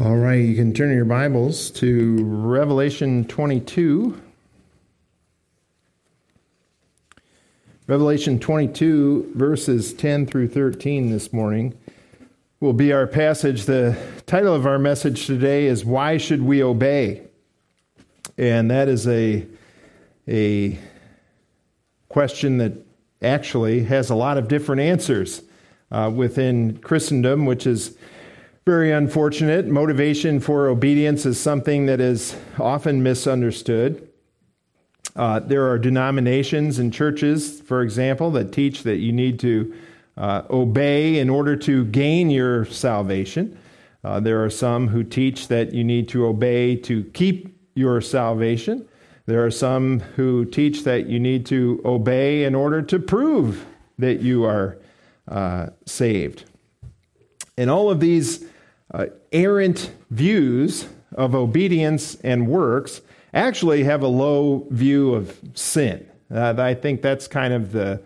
All right, you can turn your Bibles to Revelation 22. Revelation 22, verses 10 through 13 this morning will be our passage. The title of our message today is Why Should We Obey? And that is a, a question that actually has a lot of different answers uh, within Christendom, which is very unfortunate. Motivation for obedience is something that is often misunderstood. Uh, there are denominations and churches, for example, that teach that you need to uh, obey in order to gain your salvation. Uh, there are some who teach that you need to obey to keep your salvation. There are some who teach that you need to obey in order to prove that you are uh, saved. And all of these uh, errant views of obedience and works actually have a low view of sin. Uh, I think that's kind of the,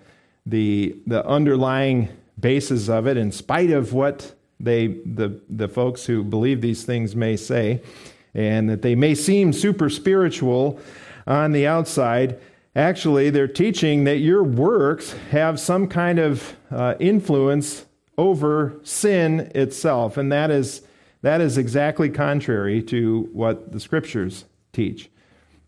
the, the underlying basis of it, in spite of what they, the, the folks who believe these things may say, and that they may seem super spiritual on the outside. Actually, they're teaching that your works have some kind of uh, influence over sin itself. And that is, that is exactly contrary to what the scriptures teach.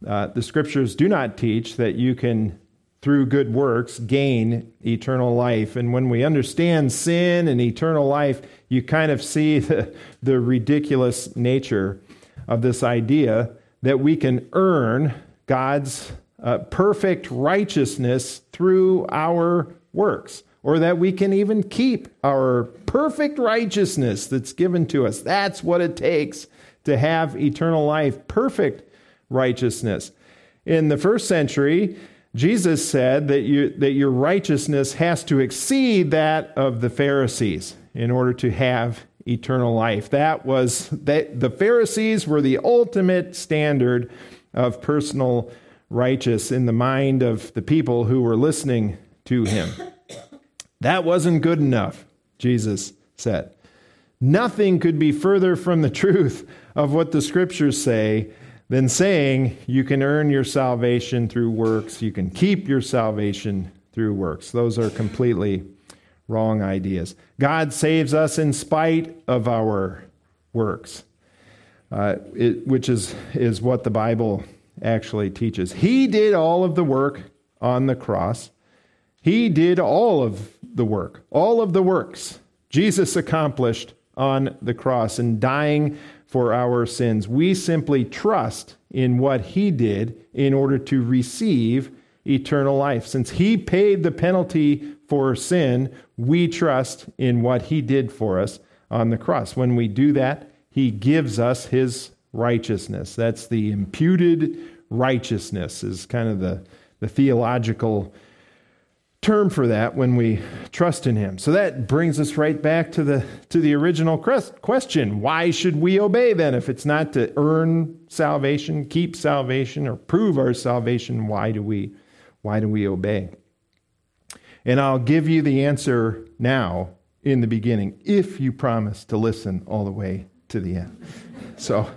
Uh, the scriptures do not teach that you can, through good works, gain eternal life. And when we understand sin and eternal life, you kind of see the, the ridiculous nature of this idea that we can earn God's uh, perfect righteousness through our works or that we can even keep our perfect righteousness that's given to us. That's what it takes to have eternal life, perfect righteousness. In the first century, Jesus said that, you, that your righteousness has to exceed that of the Pharisees in order to have eternal life. That was that the Pharisees were the ultimate standard of personal righteous in the mind of the people who were listening to him. That wasn't good enough, Jesus said. Nothing could be further from the truth of what the scriptures say than saying you can earn your salvation through works, you can keep your salvation through works. Those are completely wrong ideas. God saves us in spite of our works, uh, it, which is, is what the Bible actually teaches. He did all of the work on the cross. He did all of the work, all of the works Jesus accomplished on the cross and dying for our sins. We simply trust in what he did in order to receive eternal life. Since he paid the penalty for sin, we trust in what he did for us on the cross. When we do that, he gives us his righteousness. That's the imputed righteousness, is kind of the, the theological term for that when we trust in him. So that brings us right back to the to the original question, why should we obey then if it's not to earn salvation, keep salvation or prove our salvation, why do we why do we obey? And I'll give you the answer now in the beginning if you promise to listen all the way to the end. So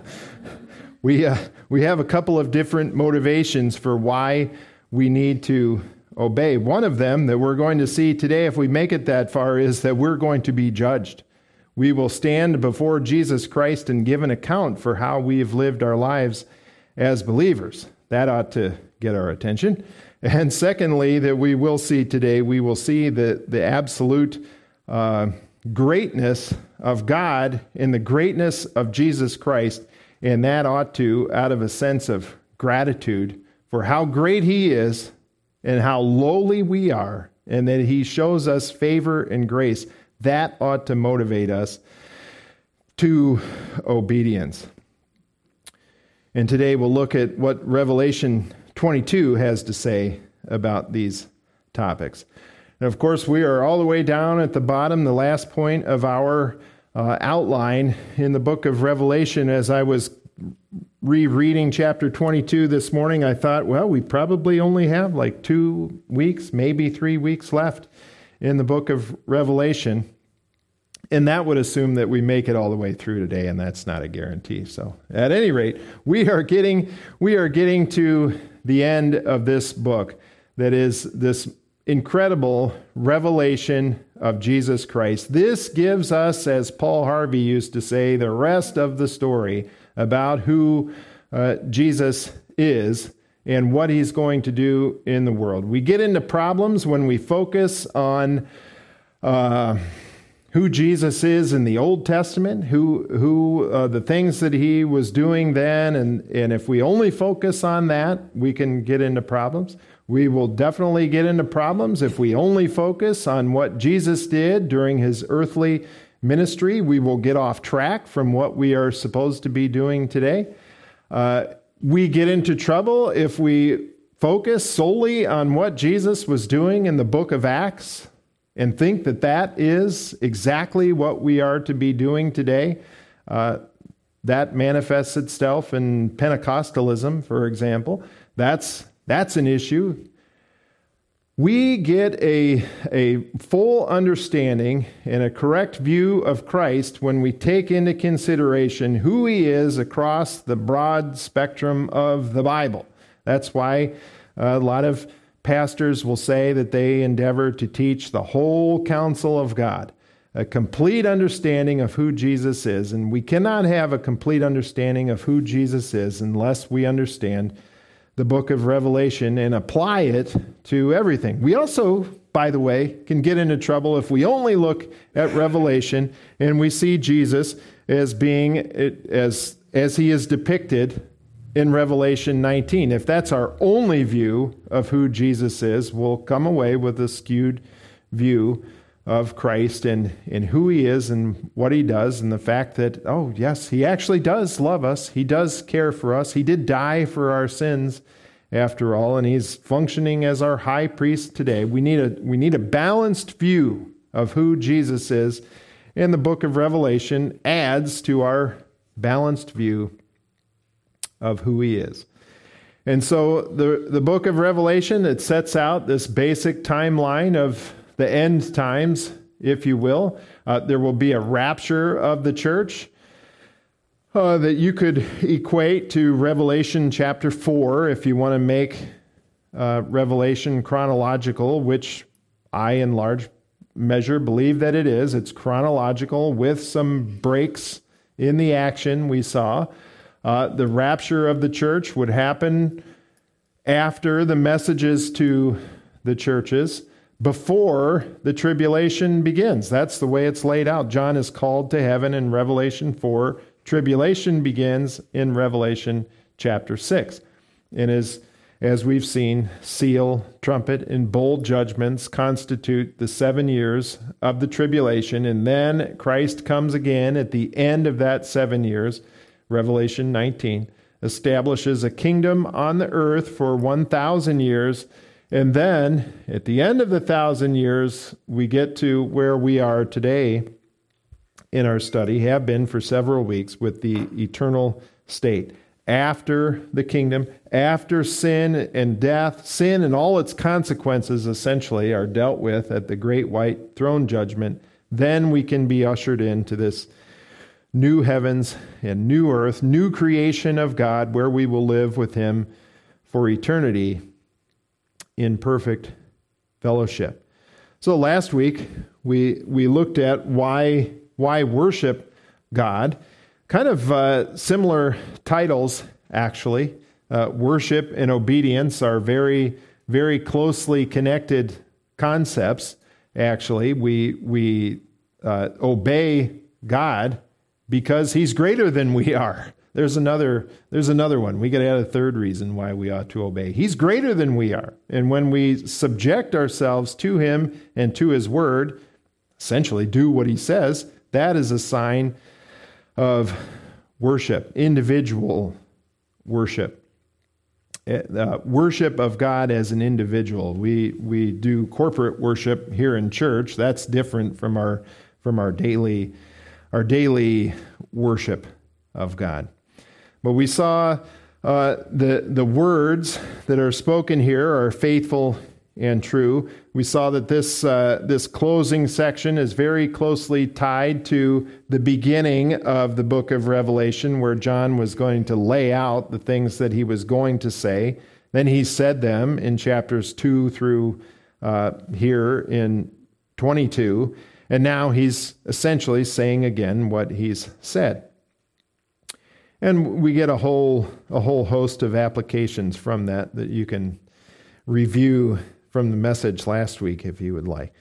we uh, we have a couple of different motivations for why we need to obey. One of them that we're going to see today, if we make it that far, is that we're going to be judged. We will stand before Jesus Christ and give an account for how we have lived our lives as believers. That ought to get our attention. And secondly, that we will see today, we will see the, the absolute uh, greatness of God and the greatness of Jesus Christ. And that ought to, out of a sense of gratitude for how great He is and how lowly we are, and that He shows us favor and grace, that ought to motivate us to obedience. And today we'll look at what Revelation 22 has to say about these topics. And of course, we are all the way down at the bottom, the last point of our uh, outline in the book of Revelation. As I was rereading chapter 22 this morning, I thought, well, we probably only have like two weeks, maybe three weeks left in the book of Revelation. and that would assume that we make it all the way through today, and that's not a guarantee. So, at any rate, we are getting we are getting to the end of this book that is this incredible revelation of Jesus Christ. This gives us, as Paul Harvey used to say, the rest of the story about who uh, Jesus is and what he's going to do in the world. We get into problems when we focus on uh, who Jesus is in the Old Testament, who who uh, the things that he was doing then, and and if we only focus on that, we can get into problems. We will definitely get into problems if we only focus on what Jesus did during his earthly ministry. We will get off track from what we are supposed to be doing today. Uh, we get into trouble if we focus solely on what Jesus was doing in the book of Acts and think that that is exactly what we are to be doing today. Uh, that manifests itself in Pentecostalism, for example. That's, that's an issue. We get a, a full understanding and a correct view of Christ when we take into consideration who he is across the broad spectrum of the Bible. That's why a lot of pastors will say that they endeavor to teach the whole counsel of God, a complete understanding of who Jesus is. And we cannot have a complete understanding of who Jesus is unless we understand the book of Revelation and apply it to everything. We also, by the way, can get into trouble if we only look at Revelation and we see Jesus as being as as he is depicted in Revelation 19. If that's our only view of who Jesus is, we'll come away with a skewed view of Christ and, and who he is and what he does, and the fact that, oh, yes, he actually does love us. He does care for us. He did die for our sins, after all, and he's functioning as our high priest today. We need a, we need a balanced view of who Jesus is, and the book of Revelation adds to our balanced view of who he is. And so the, the book of Revelation, it sets out this basic timeline of the end times, if you will. Uh, there will be a rapture of the church uh, that you could equate to Revelation chapter 4 if you want to make uh, Revelation chronological, which I, in large measure, believe that it is. It's chronological with some breaks in the action we saw. Uh, the rapture of the church would happen after the messages to the churches before the tribulation begins. That's the way it's laid out. John is called to heaven in Revelation 4. Tribulation begins in Revelation chapter 6. And as, as we've seen, seal, trumpet, and bowl judgments constitute the seven years of the tribulation. And then Christ comes again at the end of that seven years, Revelation 19, establishes a kingdom on the earth for 1,000 years and then at the end of the thousand years, we get to where we are today in our study, have been for several weeks, with the eternal state. After the kingdom, after sin and death, sin and all its consequences essentially are dealt with at the great white throne judgment, then we can be ushered into this new heavens and new earth, new creation of God, where we will live with Him for eternity in perfect fellowship. So last week we we looked at why why worship God. Kind of uh, similar titles actually. Uh, worship and obedience are very very closely connected concepts. Actually, we we uh, obey God because He's greater than we are. There's another, there's another one. We got to add a third reason why we ought to obey. He's greater than we are. And when we subject ourselves to him and to his word, essentially do what he says, that is a sign of worship, individual worship. Eh, uh, worship of God as an individual. We we do corporate worship here in church. That's different from our from our daily our daily worship of God. But we saw uh, the, the words that are spoken here are faithful and true. We saw that this, uh, this closing section is very closely tied to the beginning of the book of Revelation, where John was going to lay out the things that he was going to say. Then he said them in chapters 2 through uh, here in 22. And now he's essentially saying again what he's said. And we get a whole, a whole host of applications from that that you can review from the message last week if you would like.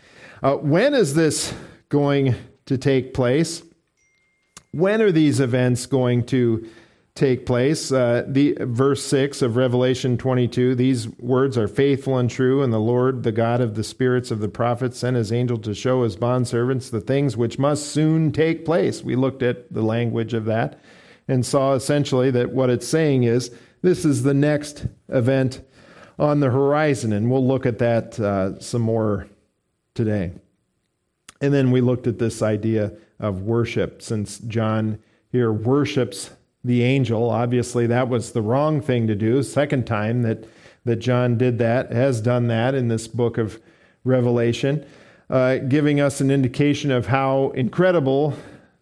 Uh, when is this going to take place? When are these events going to take place? Uh, the verse 6 of Revelation 22 these words are faithful and true, and the Lord, the God of the spirits of the prophets, sent his angel to show his bondservants the things which must soon take place. We looked at the language of that and saw essentially that what it's saying is this is the next event on the horizon, and we'll look at that uh, some more today. And then we looked at this idea of worship, since John here worships the angel. Obviously, that was the wrong thing to do. Second time that, that John did that, has done that in this book of Revelation, uh, giving us an indication of how incredible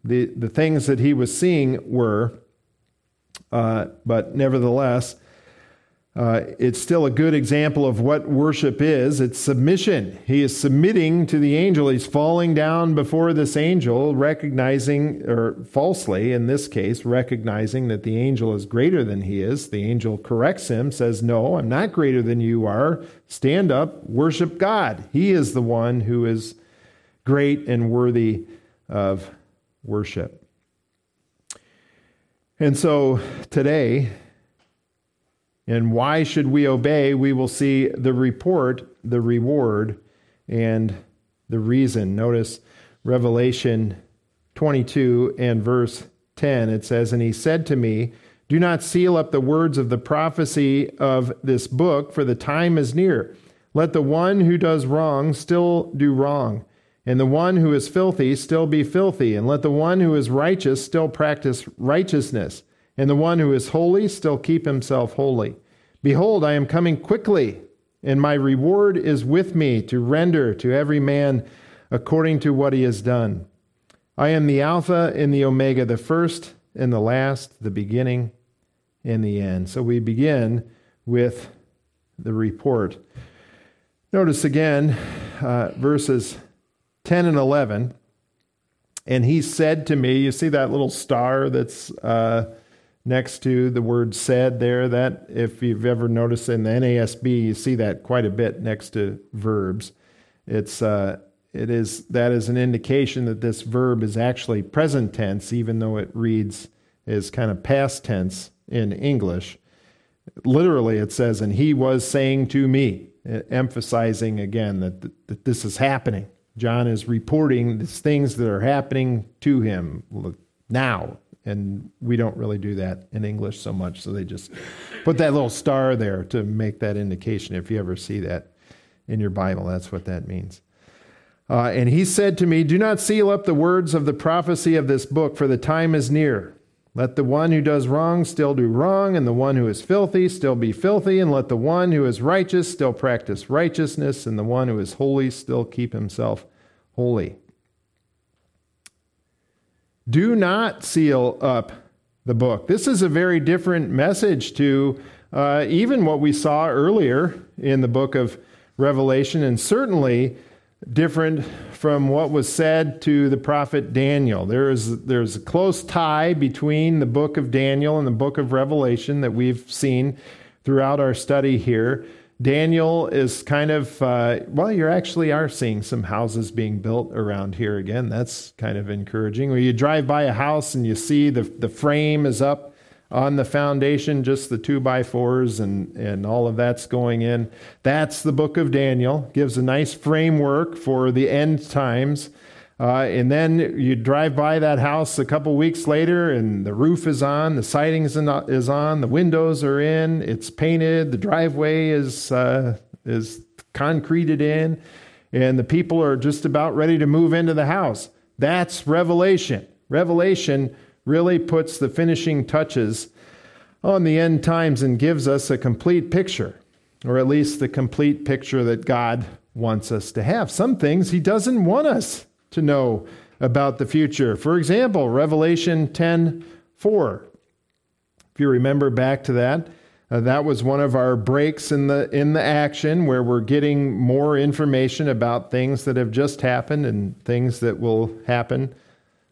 the, the things that he was seeing were. Uh, but nevertheless, uh, it's still a good example of what worship is. It's submission. He is submitting to the angel. He's falling down before this angel, recognizing, or falsely in this case, recognizing that the angel is greater than he is. The angel corrects him, says, No, I'm not greater than you are. Stand up, worship God. He is the one who is great and worthy of worship. And so today, and why should we obey? We will see the report, the reward, and the reason. Notice Revelation 22 and verse 10. It says, And he said to me, Do not seal up the words of the prophecy of this book, for the time is near. Let the one who does wrong still do wrong, and the one who is filthy still be filthy, and let the one who is righteous still practice righteousness and the one who is holy still keep himself holy. Behold, I am coming quickly, and my reward is with me to render to every man according to what he has done. I am the Alpha and the Omega, the first and the last, the beginning and the end. So we begin with the report. Notice again uh, verses 10 and 11. And he said to me, you see that little star that's uh, next to the word said there. That, if you've ever noticed in the NASB, you see that quite a bit next to verbs. It's, uh, it is, that is an indication that this verb is actually present tense, even though it reads as kind of past tense in English. Literally, it says, and he was saying to me, emphasizing again that, that this is happening. John is reporting these things that are happening to him now, and we don't really do that in English so much. So they just put that little star there to make that indication. If you ever see that in your Bible, that's what that means. Uh, and he said to me, Do not seal up the words of the prophecy of this book, for the time is near. Let the one who does wrong still do wrong, and the one who is filthy still be filthy, and let the one who is righteous still practice righteousness, and the one who is holy still keep himself holy. Do not seal up the book. This is a very different message to uh, even what we saw earlier in the book of Revelation, and certainly different from what was said to the prophet Daniel. There is there's a close tie between the book of Daniel and the book of Revelation that we've seen throughout our study here. Daniel is kind of, uh, well, you actually are seeing some houses being built around here again. That's kind of encouraging. Where you drive by a house and you see the, the frame is up on the foundation, just the two by fours and, and all of that's going in. That's the book of Daniel. Gives a nice framework for the end times. Uh, and then you drive by that house a couple weeks later, and the roof is on, the siding is on, the windows are in, it's painted, the driveway is uh, is concreted in, and the people are just about ready to move into the house. That's Revelation. Revelation really puts the finishing touches on the end times and gives us a complete picture. or at least the complete picture that God wants us to have. Some things He doesn't want us to know about the future. For example, Revelation 10 4. If you remember back to that, uh, that was one of our breaks in the in the action where we're getting more information about things that have just happened and things that will happen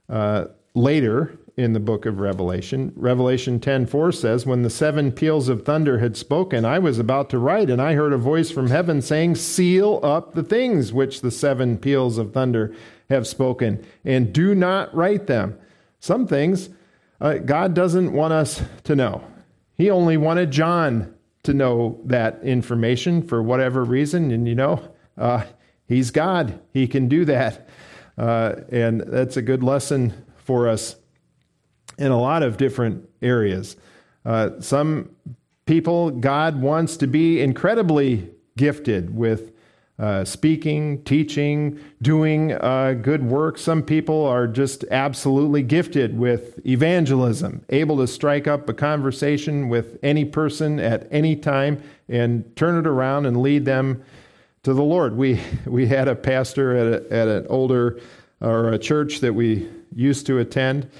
uh, later in the book of Revelation. Revelation 10:4 says, "When the seven peals of thunder had spoken, I was about to write, and I heard a voice from heaven saying, "Seal up the things which the seven peals of thunder have spoken, and do not write them." Some things uh, God doesn't want us to know. He only wanted John to know that information for whatever reason. And you know, uh, he's God, he can do that. Uh, and that's a good lesson for us in a lot of different areas. Uh, some people, God wants to be incredibly gifted with uh, speaking, teaching, doing uh, good work. Some people are just absolutely gifted with evangelism, able to strike up a conversation with any person at any time and turn it around and lead them to the Lord. We, we had a pastor at, a, at an older or a church that we used to attend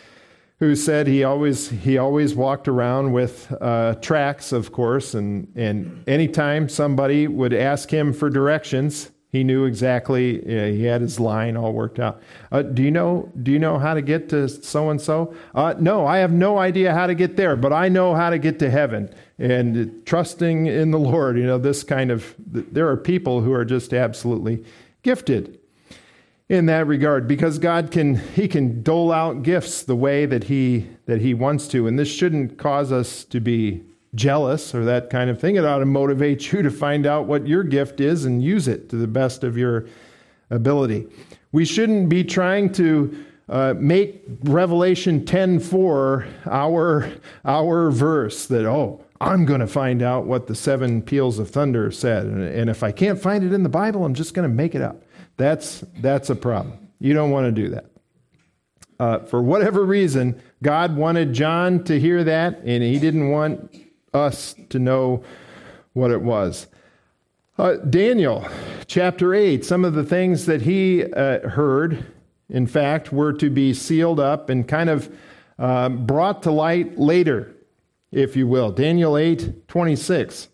who said he always he always walked around with uh, tracts, of course, and and anytime somebody would ask him for directions, he knew exactly. he had his line all worked out. Uh, do you know? Do you know how to get to so and so? No, I have no idea how to get there, but I know how to get to heaven. And trusting in the Lord, you know, this kind of. There are people who are just absolutely gifted in that regard because God can he can dole out gifts the way that he that he wants to. And this shouldn't cause us to be jealous or that kind of thing. It ought to motivate you to find out what your gift is and use it to the best of your ability. We shouldn't be trying to uh, make revelation 10:4 our our verse that oh I'm going to find out what the seven peals of thunder said. And, and if I can't find it in the Bible I'm just going to make it up that's, that's a problem. You don't want to do that. Uh, for whatever reason, God wanted John to hear that, and he didn't want us to know what it was. Uh, Daniel, chapter 8, some of the things that he uh, heard, in fact, were to be sealed up and kind of uh, brought to light later, if you will. Daniel 8, 26.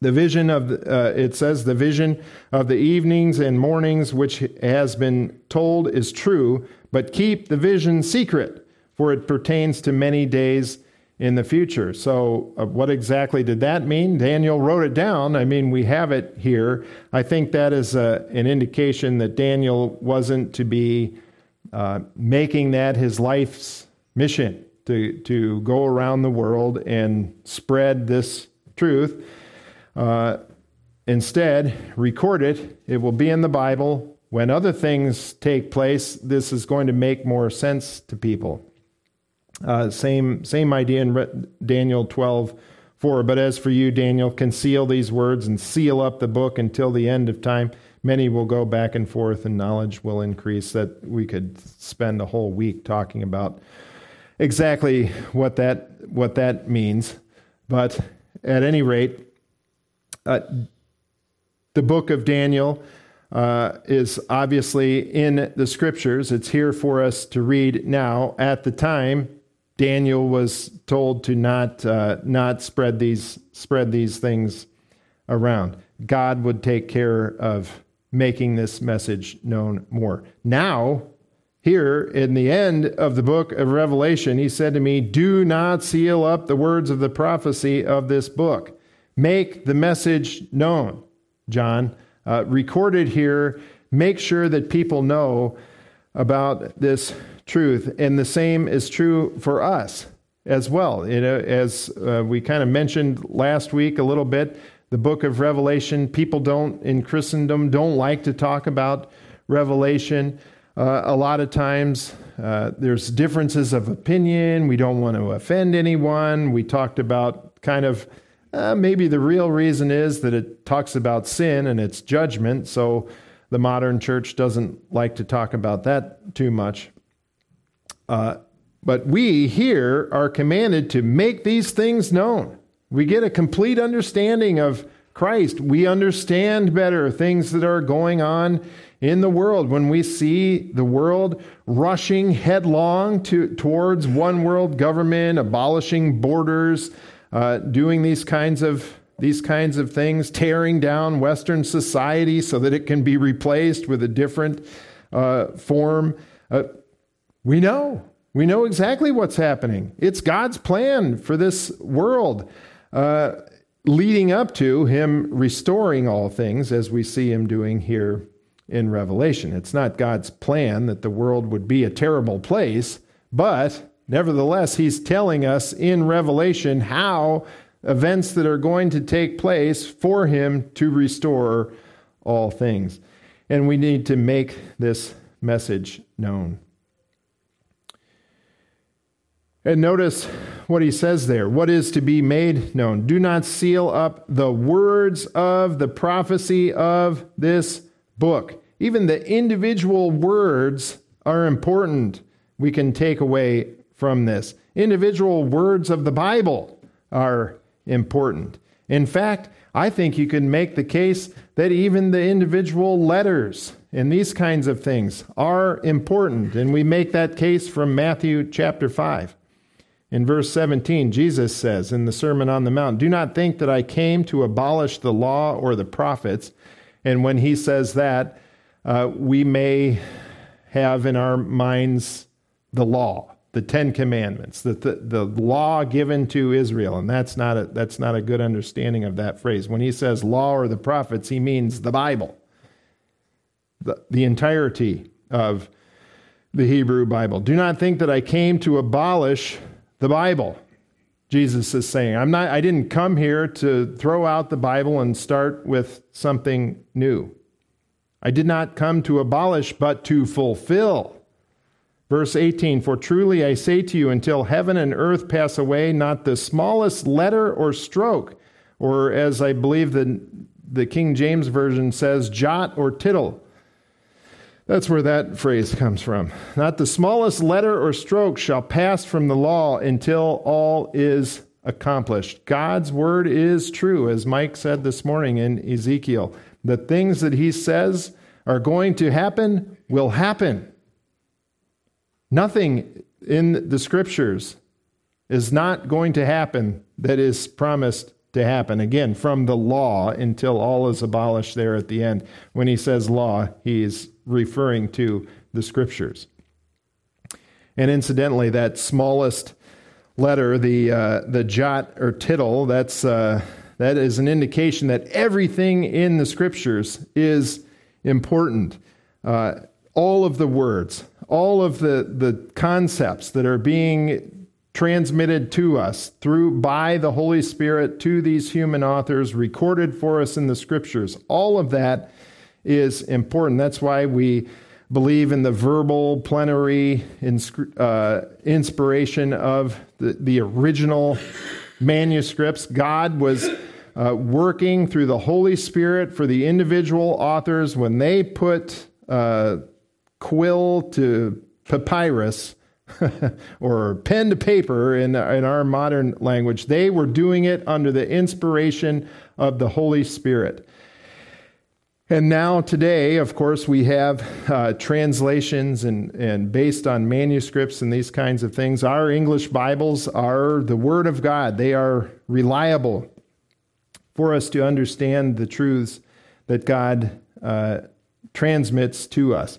The vision of, uh, it says, the vision of the evenings and mornings which has been told is true, but keep the vision secret, for it pertains to many days in the future. So, uh, what exactly did that mean? Daniel wrote it down. I mean, we have it here. I think that is uh, an indication that Daniel wasn't to be uh, making that his life's mission to, to go around the world and spread this truth. Uh, instead, record it. It will be in the Bible. When other things take place, this is going to make more sense to people. Uh, same, same idea in Daniel 12, 4. But as for you, Daniel, conceal these words and seal up the book until the end of time. Many will go back and forth, and knowledge will increase. That we could spend a whole week talking about exactly what that what that means. But at any rate, uh, the book of Daniel uh, is obviously in the scriptures. It's here for us to read now. At the time, Daniel was told to not uh, not spread these spread these things around. God would take care of making this message known more. Now, here in the end of the book of Revelation, he said to me, "Do not seal up the words of the prophecy of this book." Make the message known, John. Uh, recorded here, make sure that people know about this truth. And the same is true for us as well. You know, as uh, we kind of mentioned last week a little bit, the book of Revelation, people don't, in Christendom, don't like to talk about Revelation. Uh, a lot of times uh, there's differences of opinion. We don't want to offend anyone. We talked about kind of uh, maybe the real reason is that it talks about sin and its judgment, so the modern church doesn't like to talk about that too much. Uh, but we here are commanded to make these things known. We get a complete understanding of Christ, we understand better things that are going on in the world. When we see the world rushing headlong to, towards one world government, abolishing borders, uh, doing these kinds of these kinds of things, tearing down Western society so that it can be replaced with a different uh, form. Uh, we know. We know exactly what's happening. It's God's plan for this world, uh, leading up to Him restoring all things as we see Him doing here in Revelation. It's not God's plan that the world would be a terrible place, but nevertheless, He's telling us in Revelation how events that are going to take place for Him to restore all things. And we need to make this message known. And notice what he says there. What is to be made known? Do not seal up the words of the prophecy of this book. Even the individual words are important, we can take away from this. Individual words of the Bible are important. In fact, I think you can make the case that even the individual letters and these kinds of things are important. And we make that case from Matthew chapter 5. In verse 17, Jesus says in the Sermon on the Mount, Do not think that I came to abolish the law or the prophets. And when he says that, uh, we may have in our minds the law, the Ten Commandments, the, the, the law given to Israel. And that's not, a, that's not a good understanding of that phrase. When he says law or the prophets, he means the Bible, the, the entirety of the Hebrew Bible. Do not think that I came to abolish the Bible. Jesus is saying, I'm not I didn't come here to throw out the Bible and start with something new. I did not come to abolish but to fulfill. Verse 18, for truly I say to you until heaven and earth pass away not the smallest letter or stroke or as I believe the the King James version says jot or tittle that's where that phrase comes from. Not the smallest letter or stroke shall pass from the law until all is accomplished. God's word is true, as Mike said this morning in Ezekiel. The things that he says are going to happen will happen. Nothing in the scriptures is not going to happen that is promised to happen. Again, from the law until all is abolished there at the end. When he says law, he's referring to the scriptures. And incidentally, that smallest letter, the, uh, the jot or tittle, that's, uh, that is an indication that everything in the scriptures is important. Uh, all of the words, all of the, the concepts that are being transmitted to us through by the Holy Spirit to these human authors, recorded for us in the scriptures, all of that is important. That's why we believe in the verbal plenary uh, inspiration of the, the original manuscripts. God was uh, working through the Holy Spirit for the individual authors when they put uh, quill to papyrus. or pen to paper in, in our modern language, they were doing it under the inspiration of the Holy Spirit. And now, today, of course, we have uh, translations and, and based on manuscripts and these kinds of things. Our English Bibles are the Word of God, they are reliable for us to understand the truths that God uh, transmits to us.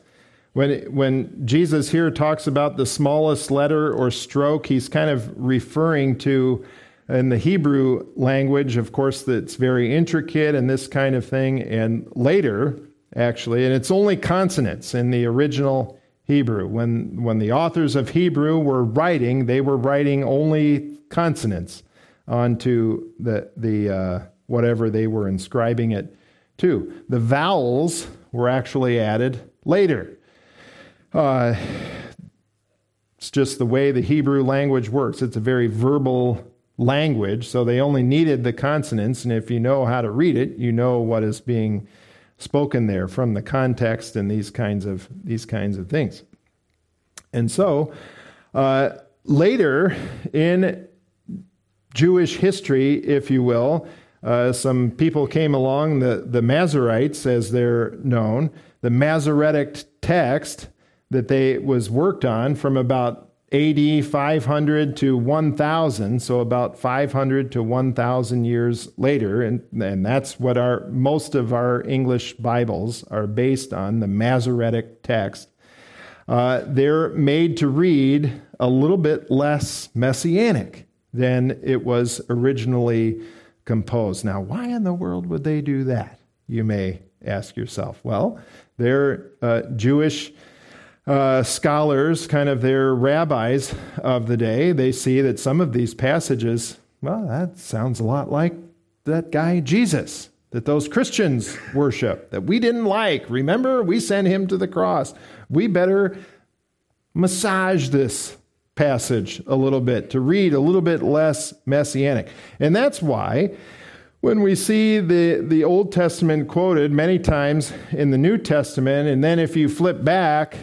When, when Jesus here talks about the smallest letter or stroke, he's kind of referring to in the Hebrew language, of course, that's very intricate and this kind of thing. And later, actually, and it's only consonants in the original Hebrew. When, when the authors of Hebrew were writing, they were writing only consonants onto the, the uh, whatever they were inscribing it to. The vowels were actually added later. Uh, it's just the way the Hebrew language works. It's a very verbal language, so they only needed the consonants. And if you know how to read it, you know what is being spoken there from the context and these kinds of these kinds of things. And so uh, later in Jewish history, if you will, uh, some people came along, the, the Masoretes, as they're known, the Masoretic text that they was worked on from about AD 500 to 1000, so about 500 to 1000 years later, and, and that's what our most of our English Bibles are based on, the Masoretic text. Uh, they're made to read a little bit less messianic than it was originally composed. Now, why in the world would they do that? You may ask yourself. Well, they're uh, Jewish uh, scholars, kind of their rabbis of the day, they see that some of these passages, well, that sounds a lot like that guy Jesus that those Christians worship, that we didn't like. Remember, we sent him to the cross. We better massage this passage a little bit to read a little bit less messianic. And that's why when we see the, the Old Testament quoted many times in the New Testament, and then if you flip back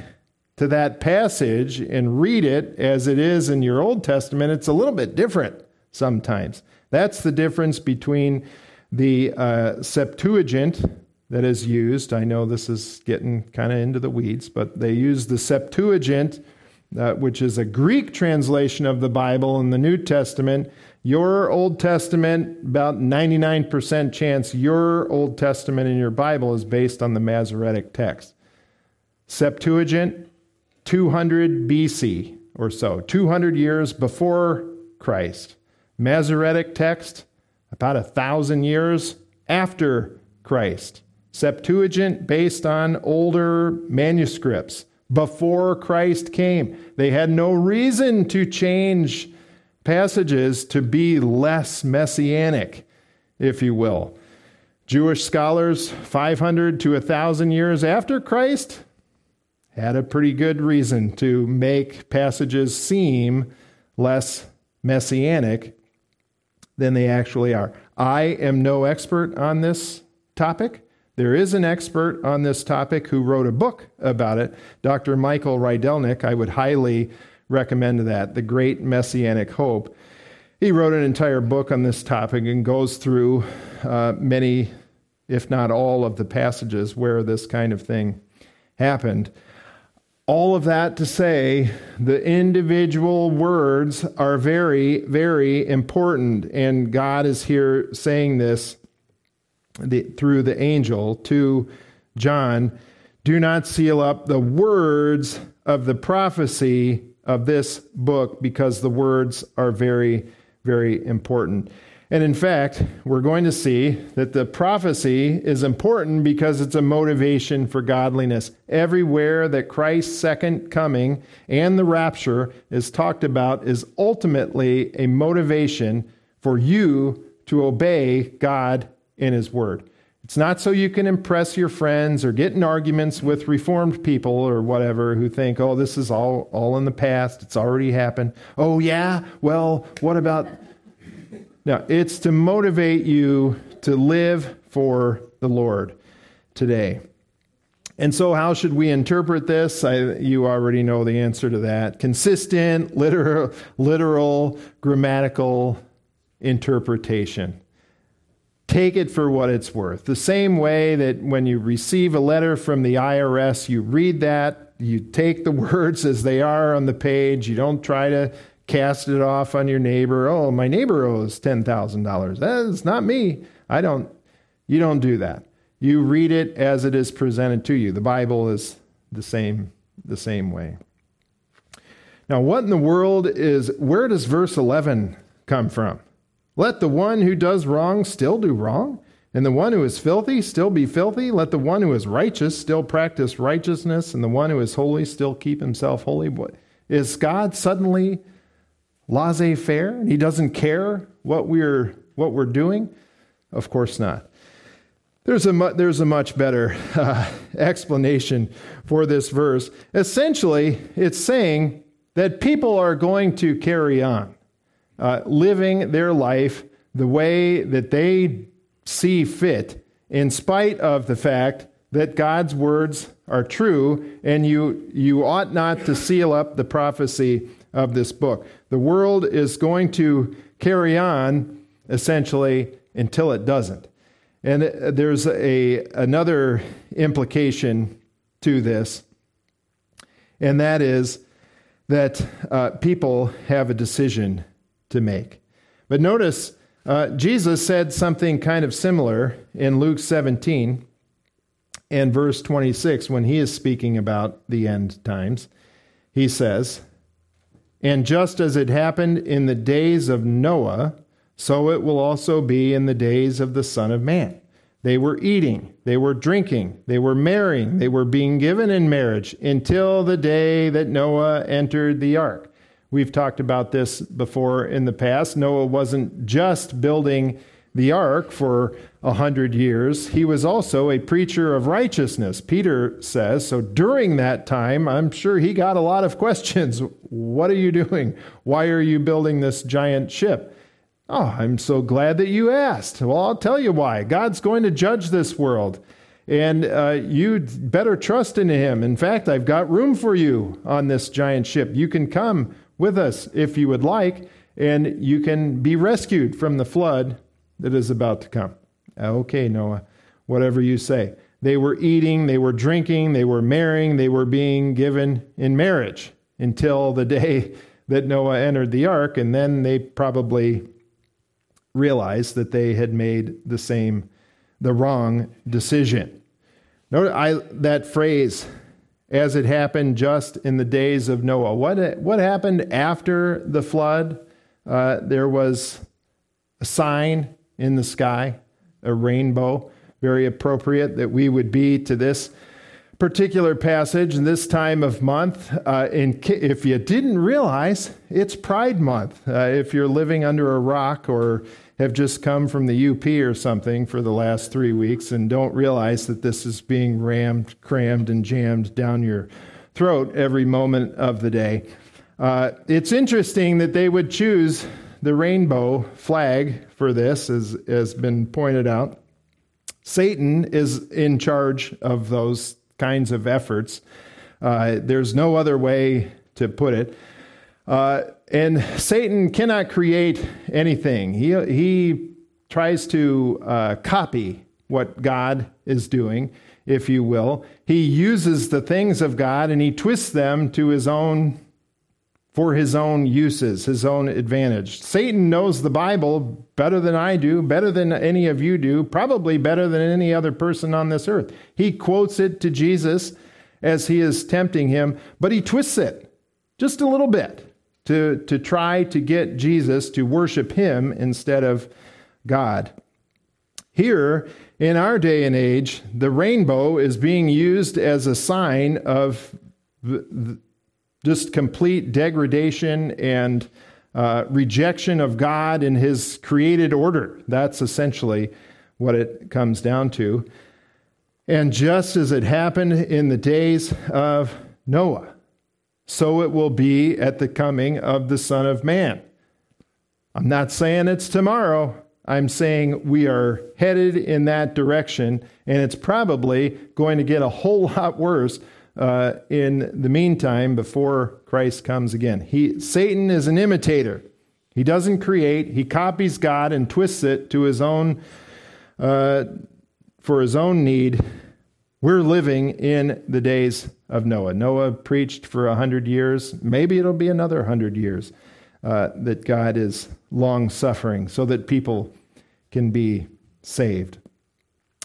to that passage and read it as it is in your Old Testament, it's a little bit different sometimes. That's the difference between the uh, Septuagint that is used. I know this is getting kind of into the weeds, but they use the Septuagint, uh, which is a Greek translation of the Bible in the New Testament. Your Old Testament, about 99% chance your Old Testament in your Bible is based on the Masoretic text. Septuagint, 200 BC or so, 200 years before Christ. Masoretic text, about a thousand years after Christ. Septuagint, based on older manuscripts before Christ came. They had no reason to change passages to be less messianic, if you will. Jewish scholars, 500 to 1,000 years after Christ, had a pretty good reason to make passages seem less messianic than they actually are. I am no expert on this topic. There is an expert on this topic who wrote a book about it, Dr. Michael Rydelnik. I would highly recommend that, The Great Messianic Hope. He wrote an entire book on this topic and goes through uh, many, if not all, of the passages where this kind of thing happened. All of that to say, the individual words are very, very important. And God is here saying this through the angel to John do not seal up the words of the prophecy of this book because the words are very, very important. And in fact, we're going to see that the prophecy is important because it's a motivation for godliness. Everywhere that Christ's second coming and the rapture is talked about is ultimately a motivation for you to obey God in His Word. It's not so you can impress your friends or get in arguments with reformed people or whatever who think, oh, this is all, all in the past. It's already happened. Oh, yeah? Well, what about now, it's to motivate you to live for the Lord today. And so, how should we interpret this? I, you already know the answer to that. Consistent, literal, literal, grammatical interpretation. Take it for what it's worth. The same way that when you receive a letter from the IRS, you read that, you take the words as they are on the page, you don't try to cast it off on your neighbor. Oh, my neighbor owes $10,000. That's not me. I don't, you don't do that. You read it as it is presented to you. The Bible is the same, the same way. Now, what in the world is, where does verse 11 come from? Let the one who does wrong still do wrong, and the one who is filthy still be filthy. Let the one who is righteous still practice righteousness, and the one who is holy still keep himself holy. Is God suddenly laissez faire he doesn't care what we're, what we're doing? Of course not. There's a, mu- there's a much better uh, explanation for this verse. Essentially, it's saying that people are going to carry on uh, living their life the way that they see fit, in spite of the fact that God's words are true, and you, you ought not to seal up the prophecy of this book. The world is going to carry on essentially, until it doesn't. And there's a, another implication to this, and that is that uh, people have a decision to make. But notice, uh, Jesus said something kind of similar in Luke 17 and verse 26 when he is speaking about the end times. He says, And just as it happened in the days of Noah, so it will also be in the days of the Son of Man. They were eating, they were drinking, they were marrying, they were being given in marriage until the day that Noah entered the ark. We've talked about this before in the past. Noah wasn't just building the ark for a hundred years, he was also a preacher of righteousness, Peter says. So during that time, I'm sure he got a lot of questions. What are you doing? Why are you building this giant ship? Oh, I'm so glad that you asked. Well, I'll tell you why. God's going to judge this world, and uh, you'd better trust in Him. In fact, I've got room for you on this giant ship. You can come with us if you would like, and you can be rescued from the flood that is about to come. Okay, Noah, whatever you say. They were eating, they were drinking, they were marrying, they were being given in marriage until the day that Noah entered the ark, and then they probably realized that they had made the same, the wrong decision. Note I, that phrase, as it happened just in the days of Noah. What, what happened after the flood? Uh, there was a sign in the sky, a rainbow, very appropriate that we would be to this particular passage in this time of month. Uh, in, if you didn't realize, it's Pride Month. Uh, if you're living under a rock or have just come from the UP or something for the last three weeks and don't realize that this is being rammed, crammed, and jammed down your throat every moment of the day. Uh, it's interesting that they would choose the rainbow flag for this, as has been pointed out. Satan is in charge of those kinds of efforts. Uh, there's no other way to put it. Uh, and Satan cannot create anything. He, he tries to uh, copy what God is doing, if you will. He uses the things of God and he twists them to his own for his own uses, his own advantage. Satan knows the Bible better than I do, better than any of you do, probably better than any other person on this earth. He quotes it to Jesus as he is tempting him, but he twists it just a little bit to, to try to get Jesus to worship him instead of God. Here, in our day and age, the rainbow is being used as a sign of just complete degradation and uh, rejection of God and his created order. That's essentially what it comes down to. And just as it happened in the days of Noah, so it will be at the coming of the Son of Man. I'm not saying it's tomorrow. I'm saying we are headed in that direction, and it's probably going to get a whole lot worse uh, in the meantime before Christ comes again. He, Satan is an imitator. He doesn't create, he copies God and twists it to his own, uh, for his own need. We're living in the days of Noah. Noah preached for a hundred years. Maybe it'll be another hundred years uh, that God is long suffering so that people can be saved.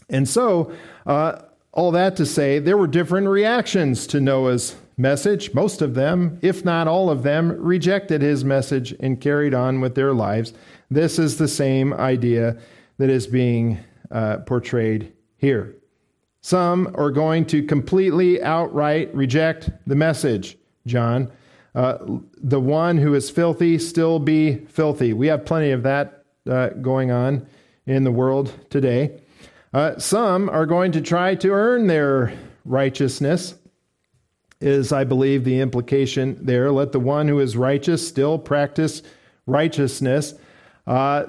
And so, uh, all that to say, there were different reactions to Noah's message. Most of them, if not all of them, rejected his message and carried on with their lives. This is the same idea that is being uh, portrayed here. Some are going to completely outright reject the message, John. Uh, the one who is filthy still be filthy. We have plenty of that uh, going on in the world today. Uh, some are going to try to earn their righteousness, is, I believe, the implication there. Let the one who is righteous still practice righteousness. Uh,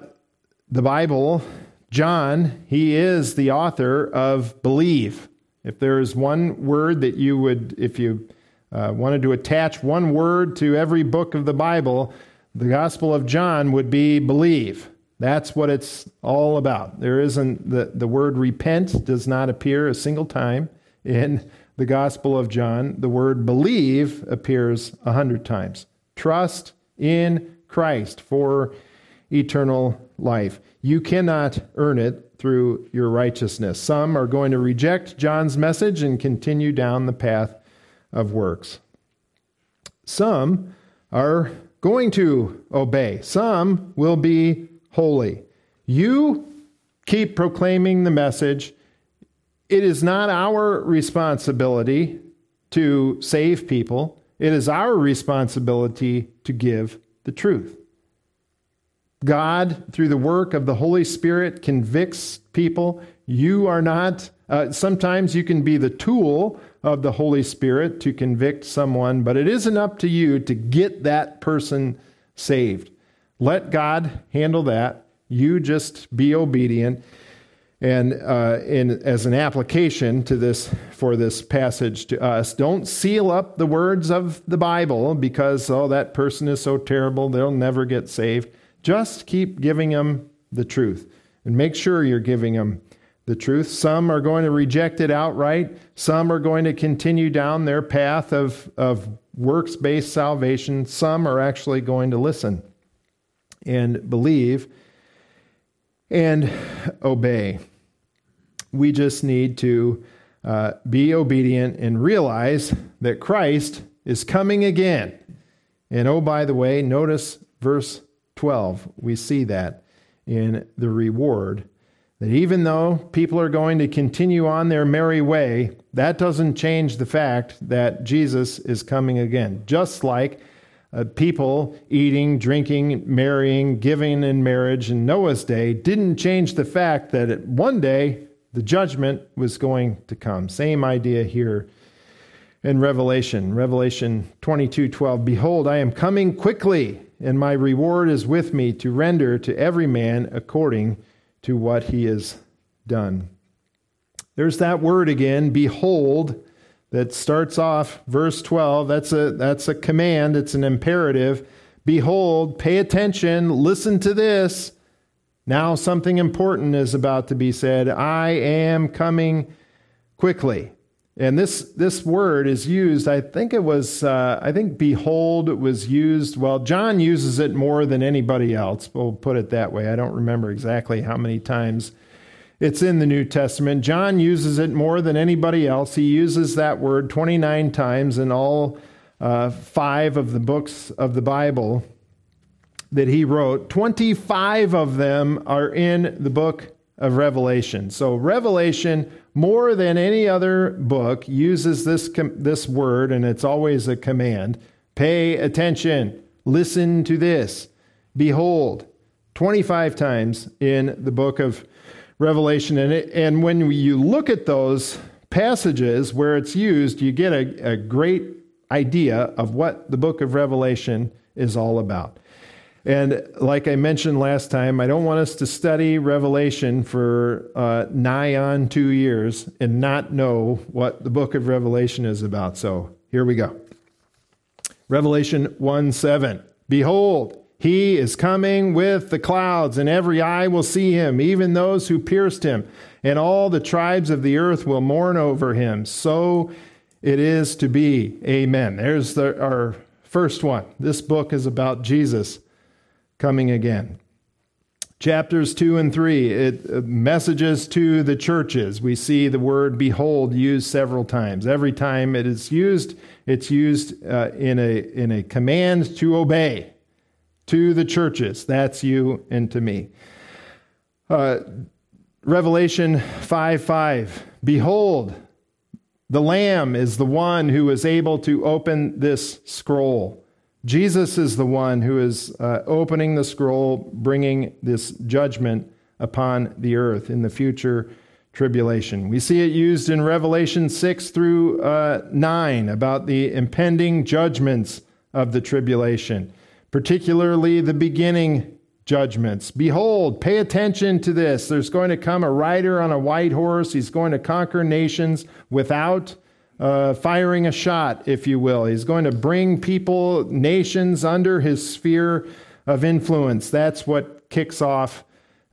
the Bible John, he is the author of believe. If there is one word that you would, if you uh, wanted to attach one word to every book of the Bible, the Gospel of John would be believe. That's what it's all about. There isn't the, the word repent does not appear a single time in the Gospel of John. The word believe appears a hundred times. Trust in Christ for eternal life. You cannot earn it through your righteousness. Some are going to reject John's message and continue down the path of works. Some are going to obey. Some will be holy. You keep proclaiming the message. It is not our responsibility to save people, it is our responsibility to give the truth. God, through the work of the Holy Spirit, convicts people. You are not, uh, sometimes you can be the tool of the Holy Spirit to convict someone, but it isn't up to you to get that person saved. Let God handle that. You just be obedient. And uh, in, as an application to this for this passage to us, don't seal up the words of the Bible because oh that person is so terrible they'll never get saved. Just keep giving them the truth, and make sure you're giving them the truth. Some are going to reject it outright. Some are going to continue down their path of of works based salvation. Some are actually going to listen and believe and obey. We just need to uh, be obedient and realize that Christ is coming again. And oh, by the way, notice verse 12. We see that in the reward. That even though people are going to continue on their merry way, that doesn't change the fact that Jesus is coming again. Just like uh, people eating, drinking, marrying, giving in marriage in Noah's day didn't change the fact that one day the judgment was going to come. Same idea here in Revelation. Revelation 22:12 Behold, I am coming quickly, and my reward is with me to render to every man according to what he has done. There's that word again, behold that starts off verse 12 that's a that's a command it's an imperative. Behold pay attention listen to this. Now something important is about to be said. I am coming quickly. And this this word is used i think it was uh, i think behold was used well john uses it more than anybody else. We'll put it that way. I don't remember exactly how many times it's in the New Testament. John uses it more than anybody else. He uses that word 29 times in all uh, five of the books of the Bible that he wrote. 25 of them are in the book of Revelation. So, Revelation, more than any other book, uses this, com- this word, and it's always a command. Pay attention. Listen to this. Behold, 25 times in the book of Revelation. And, it, and when you look at those passages where it's used, you get a, a great idea of what the book of Revelation is all about. And like I mentioned last time, I don't want us to study Revelation for uh, nigh on two years and not know what the book of Revelation is about. So here we go. Revelation 1 7. Behold, he is coming with the clouds, and every eye will see him, even those who pierced him, and all the tribes of the earth will mourn over him. So it is to be. Amen. There's the, our first one. This book is about Jesus coming again. Chapters 2 and 3, it uh, messages to the churches. We see the word behold used several times. Every time it is used, it's used uh, in, a, in a command to obey to the churches. That's you and to me. Uh, Revelation 5 5. Behold, the Lamb is the one who is able to open this scroll. Jesus is the one who is uh, opening the scroll, bringing this judgment upon the earth in the future tribulation. We see it used in Revelation 6 through uh, 9 about the impending judgments of the tribulation particularly the beginning judgments. Behold, pay attention to this. There's going to come a rider on a white horse. He's going to conquer nations without uh, firing a shot, if you will. He's going to bring people, nations under his sphere of influence. That's what kicks off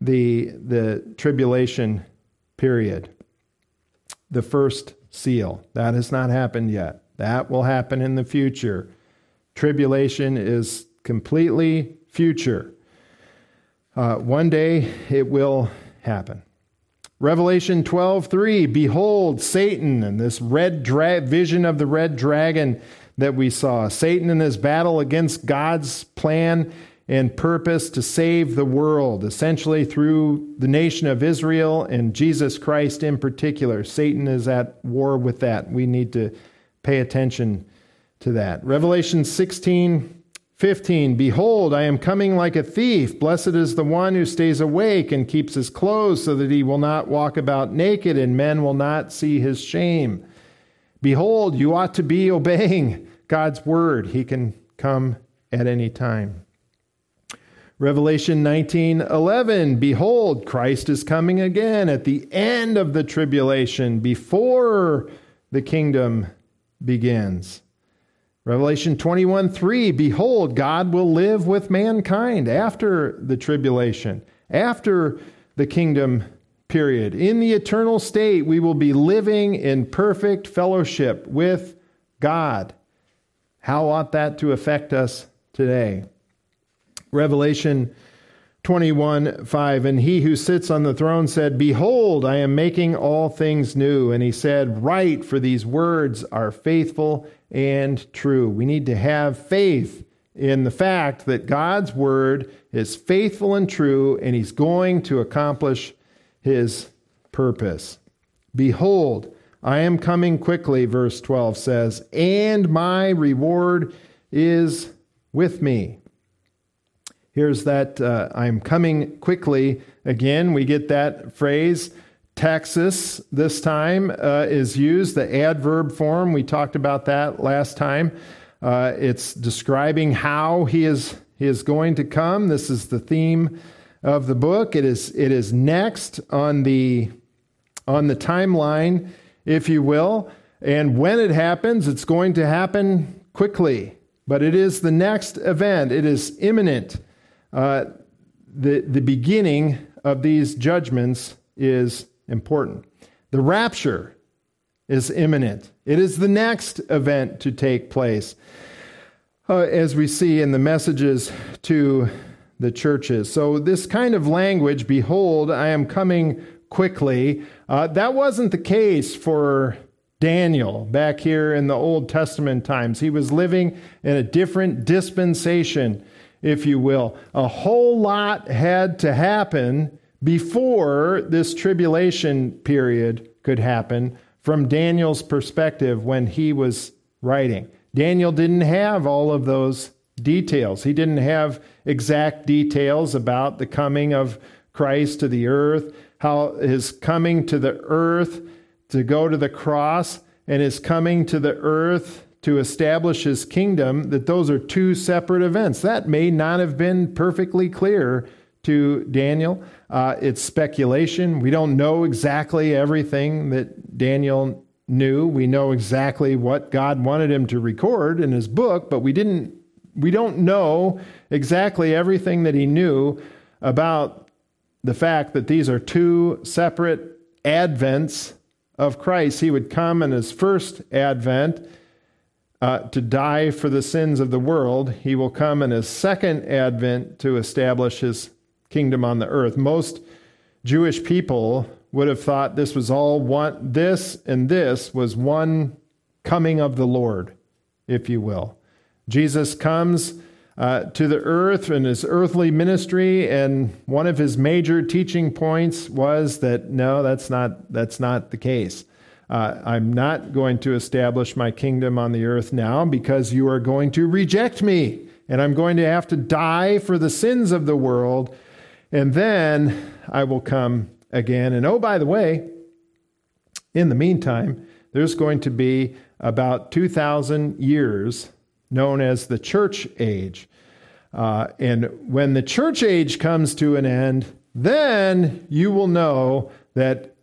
the, the tribulation period. The first seal. That has not happened yet. That will happen in the future. Tribulation is completely future. Uh, one day it will happen. Revelation 12:3 Behold Satan and this red dra- vision of the red dragon that we saw. Satan in his battle against God's plan and purpose to save the world, essentially through the nation of Israel and Jesus Christ in particular. Satan is at war with that. We need to pay attention to that. Revelation 16 15 Behold, I am coming like a thief. Blessed is the one who stays awake and keeps his clothes so that he will not walk about naked and men will not see his shame. Behold, you ought to be obeying God's word. He can come at any time. Revelation 19:11 Behold Christ is coming again at the end of the tribulation before the kingdom begins. Revelation 21 3 Behold, God will live with mankind after the tribulation, after the kingdom period. In the eternal state, we will be living in perfect fellowship with God. How ought that to affect us today? Revelation 21 5. And he who sits on the throne said, Behold, I am making all things new. And he said, Write, for these words are faithful and true. We need to have faith in the fact that God's word is faithful and true, and he's going to accomplish his purpose. Behold, I am coming quickly, verse 12 says, and my reward is with me Here's that uh, I'm coming quickly. Again, we get that phrase. Taxis this time uh, is used, the adverb form. We talked about that last time. Uh, it's describing how he is, he is going to come. This is the theme of the book. It is, it is next on the, on the timeline, if you will. And when it happens, it's going to happen quickly. But it is the next event, it is imminent uh, the, the beginning of these judgments is important. The rapture is imminent, it is the next event to take place. Uh, as we see in the messages to the churches. So, this kind of language, behold, I am coming quickly, uh, that wasn't the case for Daniel back here in the Old Testament times. He was living in a different dispensation if you will. A whole lot had to happen before this tribulation period could happen from Daniel's perspective when he was writing. Daniel didn't have all of those details. He didn't have exact details about the coming of Christ to the earth, how his coming to the earth to go to the cross, and his coming to the earth to establish his kingdom, that those are two separate events. That may not have been perfectly clear to Daniel. Uh, it's speculation. We don't know exactly everything that Daniel knew. We know exactly what God wanted him to record in his book, but we didn't we don't know exactly everything that he knew about the fact that these are two separate advents of Christ. He would come in his first advent uh, to die for the sins of the world. He will come in his second advent to establish his kingdom on the earth. Most Jewish people would have thought this was all one, this and this was one coming of the Lord, if you will. Jesus comes uh, to the earth in his earthly ministry, and one of his major teaching points was that no, that's not, that's not the case. Uh, I'm not going to establish my kingdom on the earth now because you are going to reject me, and I'm going to have to die for the sins of the world, and then I will come again. And oh, by the way, in the meantime, there's going to be about 2,000 years known as the church age. Uh, and when the church age comes to an end, then you will know that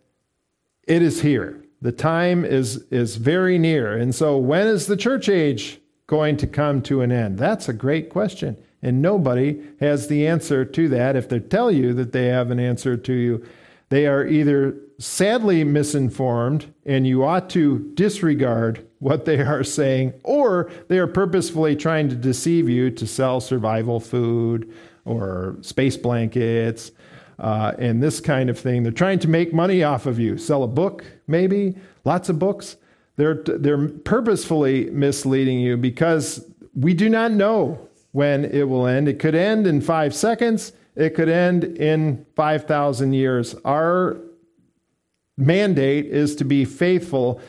it is here. The time is, is very near. And so, when is the church age going to come to an end? That's a great question. And nobody has the answer to that. If they tell you that they have an answer to you, they are either sadly misinformed and you ought to disregard what they are saying, or they are purposefully trying to deceive you to sell survival food or space blankets uh, and this kind of thing. They're trying to make money off of you. Sell a book, maybe, lots of books. They're, they're purposefully misleading you because we do not know when it will end. It could end in five seconds, it could end in 5,000 years. Our mandate is to be faithful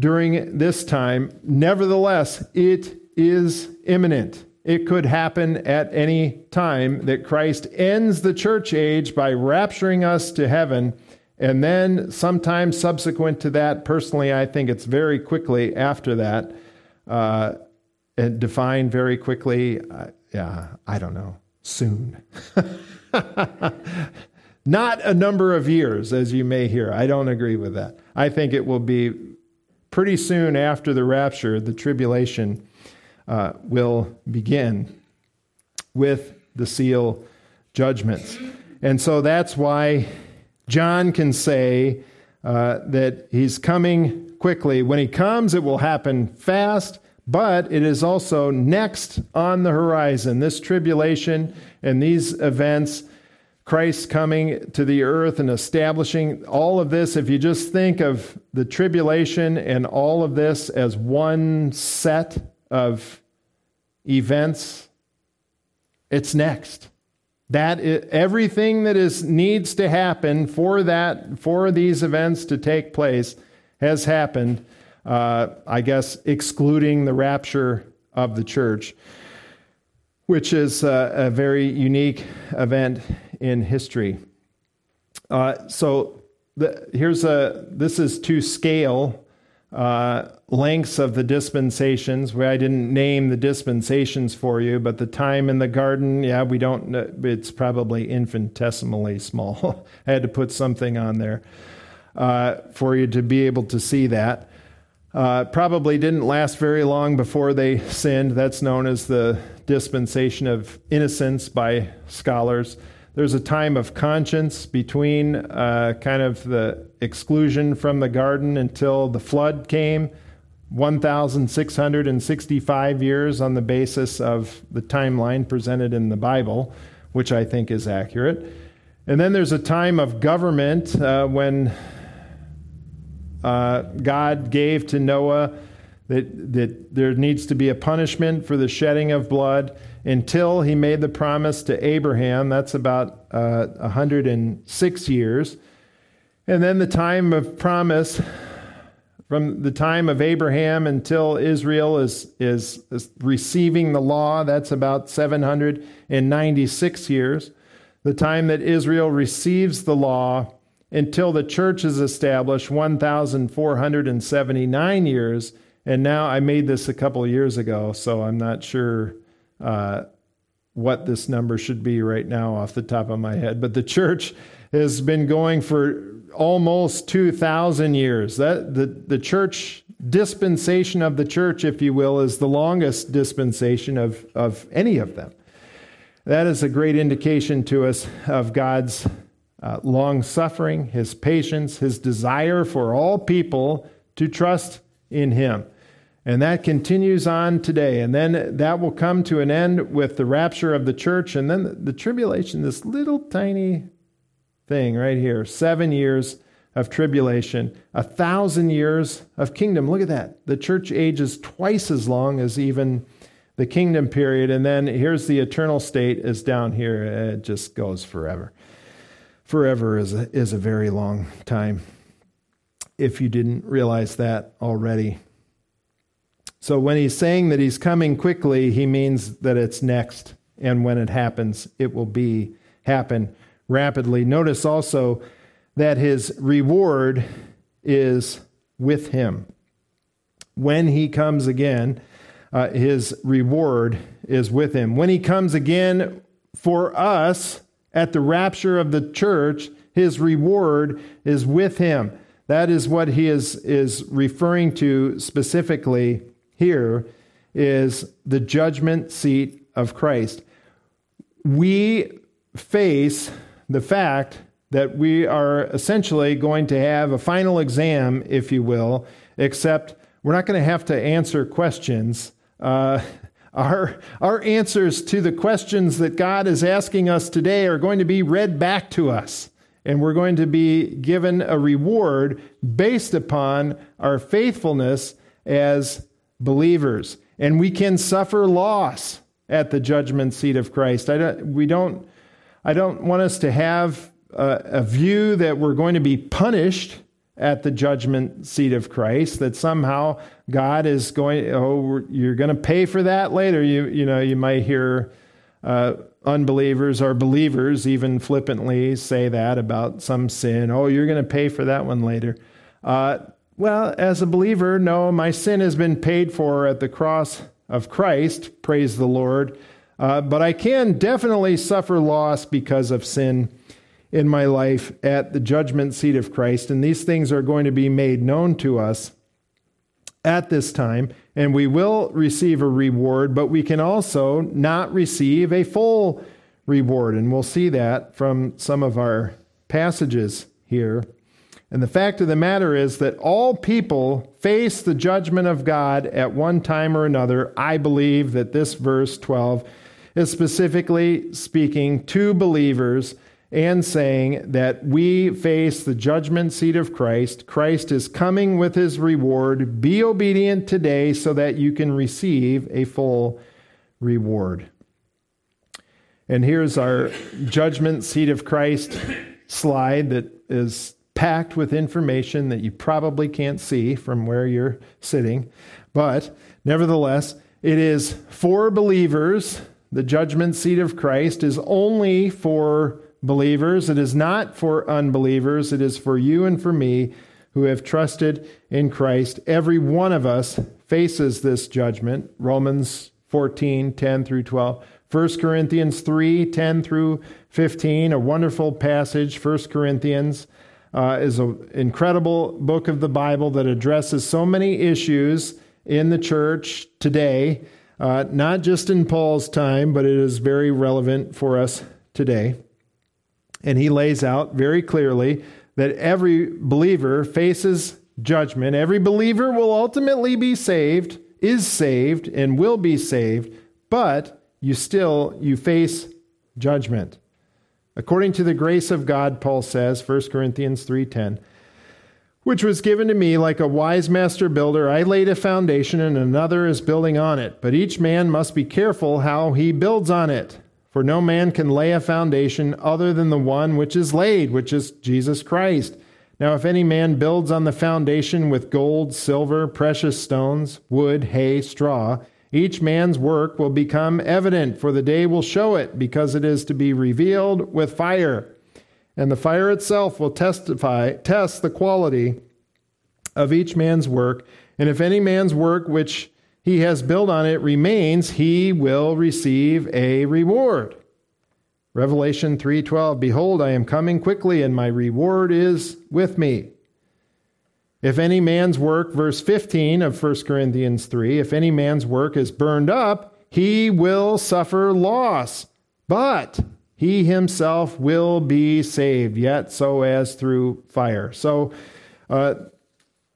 during this time. Nevertheless, it is imminent. It could happen at any time that Christ ends the church age by rapturing us to heaven. And then, sometime subsequent to that, personally, I think it's very quickly after that, uh, defined very quickly. Uh, yeah, I don't know, soon. Not a number of years, as you may hear. I don't agree with that. I think it will be pretty soon after the rapture, the tribulation uh, will begin with the seal judgments. And so that's why John can say uh, that he's coming quickly. When he comes, it will happen fast, but it is also next on the horizon. This tribulation and these events, Christ coming to the earth and establishing all of this, if you just think of the tribulation and all of this as one set of events, it's next. That everything that is needs to happen for that for these events to take place has happened. Uh, I guess excluding the rapture of the church, which is a, a very unique event in history. Uh, so the, here's a this is to scale uh, lengths of the dispensations. Where I didn't name the dispensations for you, but the time in the garden, yeah, we don't. It's probably infinitesimally small. I had to put something on there uh, for you to be able to see that. Uh, probably didn't last very long before they sinned. That's known as the dispensation of innocence by scholars. There's a time of conscience between uh, kind of the exclusion from the garden until the flood came, 1,665 years on the basis of the timeline presented in the Bible, which I think is accurate. And then there's a time of government uh, when uh, God gave to Noah that, that there needs to be a punishment for the shedding of blood until he made the promise to Abraham. That's about uh, 106 years. And then the time of promise, from the time of Abraham until Israel is, is, is receiving the law, that's about 796 years. The time that Israel receives the law until the church is established, 1,479 years. And now I made this a couple of years ago, so I'm not sure uh, what this number should be right now off the top of my head. But the church has been going for almost 2,000 years. That, the, the church dispensation of the church, if you will, is the longest dispensation of, of any of them. That is a great indication to us of God's uh, long suffering, his patience, his desire for all people to trust in him. And that continues on today. And then that will come to an end with the rapture of the church. And then the, tribulation, this little tiny thing right here seven years of tribulation, a thousand years of kingdom. Look at that. The church age is twice as long as even the kingdom period. And then here's the eternal state is down here. It just goes forever. Forever is a, is a very long time, if you didn't realize that already. So when he's saying that he's coming quickly, he means that it's next. And when it happens, it will be happen rapidly. Notice also that his reward is with him. When he comes again, uh, his reward is with him. When he comes again for us at the rapture of the church, his reward is with him. That is what he is, is referring to specifically here is the judgment seat of Christ. we face the fact that we are essentially going to have a final exam, if you will, except we're not going to have to answer questions. Uh, our, our answers to the questions that God is asking us today are going to be read back to us. And we're going to be given a reward based upon our faithfulness as believers. And we can suffer loss at the judgment seat of Christ. I don't, we don't, I don't want us to have a, a view that we're going to be punished at the judgment seat of Christ, that somehow God is going, oh, you're going to pay for that later. You, you know, you might hear uh, unbelievers or believers even flippantly say that about some sin. Oh, you're going to pay for that one later. Uh, well, as a believer, no, my sin has been paid for at the cross of Christ. Praise the Lord. Uh, but I can definitely suffer loss because of sin in my life at the judgment seat of Christ. And these things are going to be made known to us at this time. And we will receive a reward, but we can also not receive a full reward. And we'll see that from some of our passages here. And the fact of the matter is that all people face the judgment of God at one time or another. I believe that this verse 12 is specifically speaking to believers and saying that we face the judgment seat of Christ. Christ is coming with his reward. Be obedient today so that you can receive a full reward. And here's our judgment seat of Christ slide that is packed with information that you probably can't see from where you're sitting. But nevertheless, it is for believers. The judgment seat of Christ is only for believers. It is not for unbelievers. It is for you and for me who have trusted in Christ. Every one of us faces this judgment. Romans 14, 10 through 12. 1 Corinthians 3, 10 through 15, a wonderful passage. 1 Corinthians uh, is an incredible book of the Bible that addresses so many issues in the church today, uh, not just in Paul's time, but it is very relevant for us today. And he lays out very clearly that every believer faces judgment. Every believer will ultimately be saved, is saved, and will be saved, but you still you face judgment. According to the grace of God, Paul says, 1 Corinthians 3:10, which was given to me like a wise master builder, I laid a foundation and another is building on it. But each man must be careful how he builds on it. For no man can lay a foundation other than the one which is laid, which is Jesus Christ. Now, if any man builds on the foundation with gold, silver, precious stones, wood, hay, straw, each man's work will become evident, for the day will show it, because it is to be revealed with fire. And the fire itself will testify, test the quality of each man's work. And if any man's work which he has built on it remains, he will receive a reward. Revelation 3:12 Behold I am coming quickly and my reward is with me. If any man's work verse 15 of 1 Corinthians 3 if any man's work is burned up he will suffer loss but he himself will be saved yet so as through fire. So uh,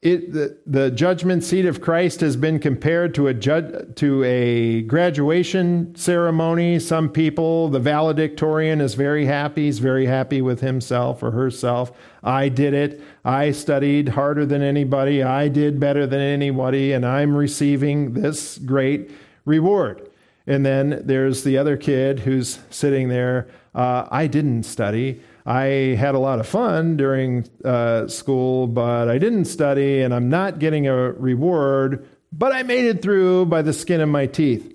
it, the, the judgment seat of Christ has been compared to a judge, to a graduation ceremony. Some people, the valedictorian is very happy. He's very happy with himself or herself. I did it. I studied harder than anybody. I did better than anybody, and I'm receiving this great reward. And then there's the other kid who's sitting there. Uh, I didn't study. I had a lot of fun during uh, school, but I didn't study and I'm not getting a reward, but I made it through by the skin of my teeth.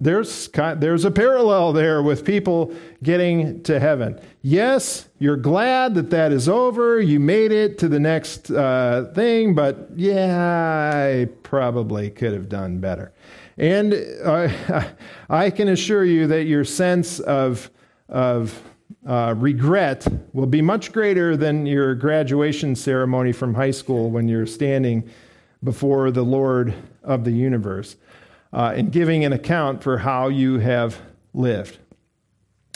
There's, there's a parallel there with people getting to heaven. Yes, you're glad that that is over. You made it to the next uh, thing, but yeah, I probably could have done better. And uh, I can assure you that your sense of, of uh, regret will be much greater than your graduation ceremony from high school when you're standing before the Lord of the universe uh, and giving an account for how you have lived.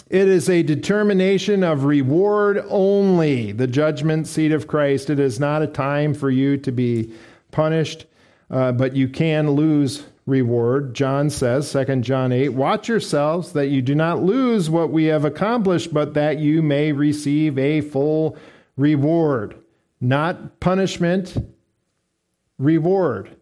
It is a determination of reward only, the judgment seat of Christ. It is not a time for you to be punished, uh, but you can lose reward. John says, 2 John 8, Watch yourselves that you do not lose what we have accomplished, but that you may receive a full reward. Not punishment, reward.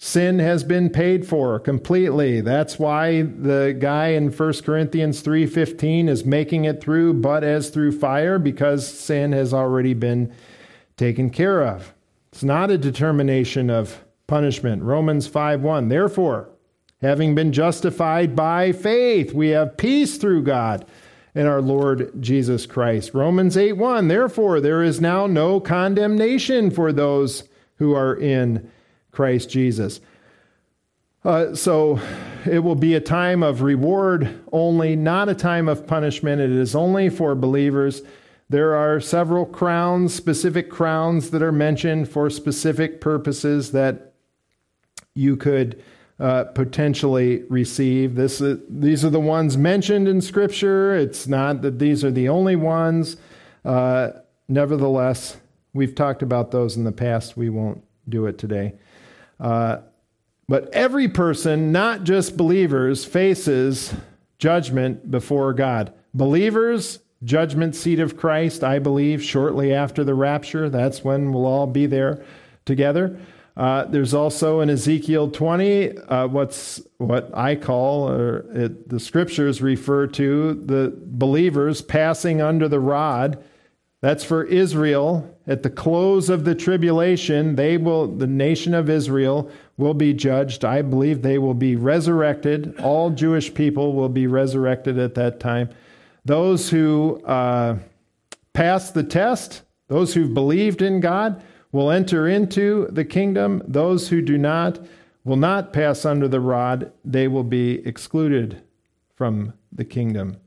Sin has been paid for completely. That's why the guy in 1 Corinthians 3:15 is making it through but as through fire because sin has already been taken care of. It's not a determination of punishment. Romans 5:1. Therefore, having been justified by faith, we have peace through God and our Lord Jesus Christ. Romans 8:1. Therefore, there is now no condemnation for those who are in Christ Jesus. Uh, so it will be a time of reward only, not a time of punishment. It is only for believers. There are several crowns, specific crowns that are mentioned for specific purposes that you could uh, potentially receive. This, uh, these are the ones mentioned in Scripture. It's not that these are the only ones. Uh, nevertheless, we've talked about those in the past. We won't do it today. Uh, but every person, not just believers, faces judgment before God. Believers, judgment seat of Christ, I believe, shortly after the rapture. That's when we'll all be there together. Uh, there's also in Ezekiel 20 uh, what's what I call, or it, the scriptures refer to, the believers passing under the rod that's for Israel. At the close of the tribulation, they will the nation of Israel will be judged. I believe they will be resurrected. All Jewish people will be resurrected at that time. Those who uh, pass the test, those who believed in God, will enter into the kingdom. Those who do not will not pass under the rod. They will be excluded from the kingdom.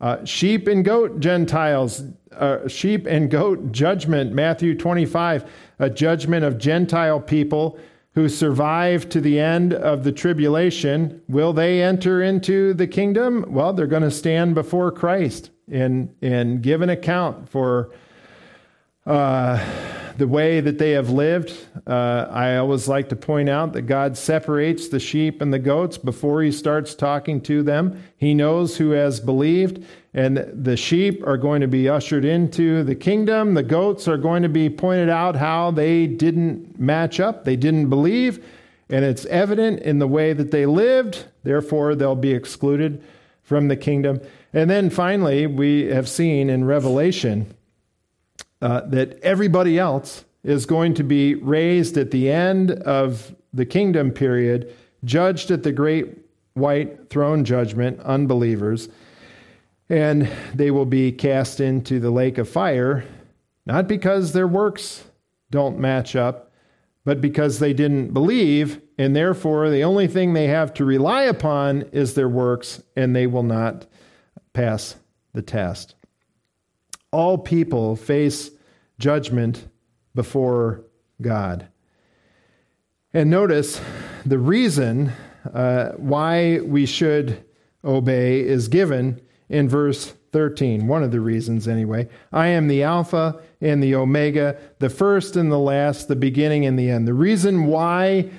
Uh, sheep and goat Gentiles, uh, sheep and goat judgment, Matthew 25, a judgment of Gentile people who survive to the end of the tribulation. Will they enter into the kingdom? Well, they're going to stand before Christ and, and give an account for. Uh, the way that they have lived. Uh, I always like to point out that God separates the sheep and the goats before he starts talking to them. He knows who has believed, and the sheep are going to be ushered into the kingdom. The goats are going to be pointed out how they didn't match up, they didn't believe, and it's evident in the way that they lived. Therefore, they'll be excluded from the kingdom. And then finally, we have seen in Revelation uh, that everybody else is going to be raised at the end of the kingdom period, judged at the great white throne judgment, unbelievers, and they will be cast into the lake of fire, not because their works don't match up, but because they didn't believe, and therefore the only thing they have to rely upon is their works, and they will not pass the test. All people face judgment before God. And notice the reason uh, why we should obey is given in verse 13. One of the reasons, anyway. I am the Alpha and the Omega, the first and the last, the beginning and the end. The reason why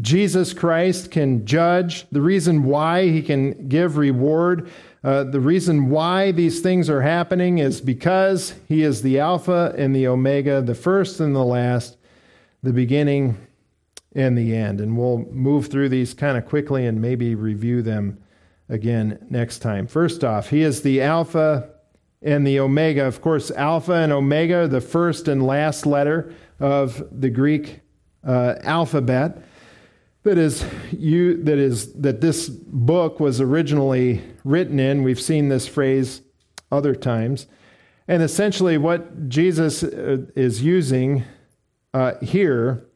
Jesus Christ can judge, the reason why he can give reward uh, the reason why these things are happening is because He is the Alpha and the Omega, the first and the last, the beginning and the end. And we'll move through these kind of quickly and maybe review them again next time. First off, He is the Alpha and the Omega. Of course, Alpha and Omega, the first and last letter of the Greek uh, alphabet that is you that is that this book was originally written in. We've seen this phrase other times. And essentially what jesus uh, is using uh, here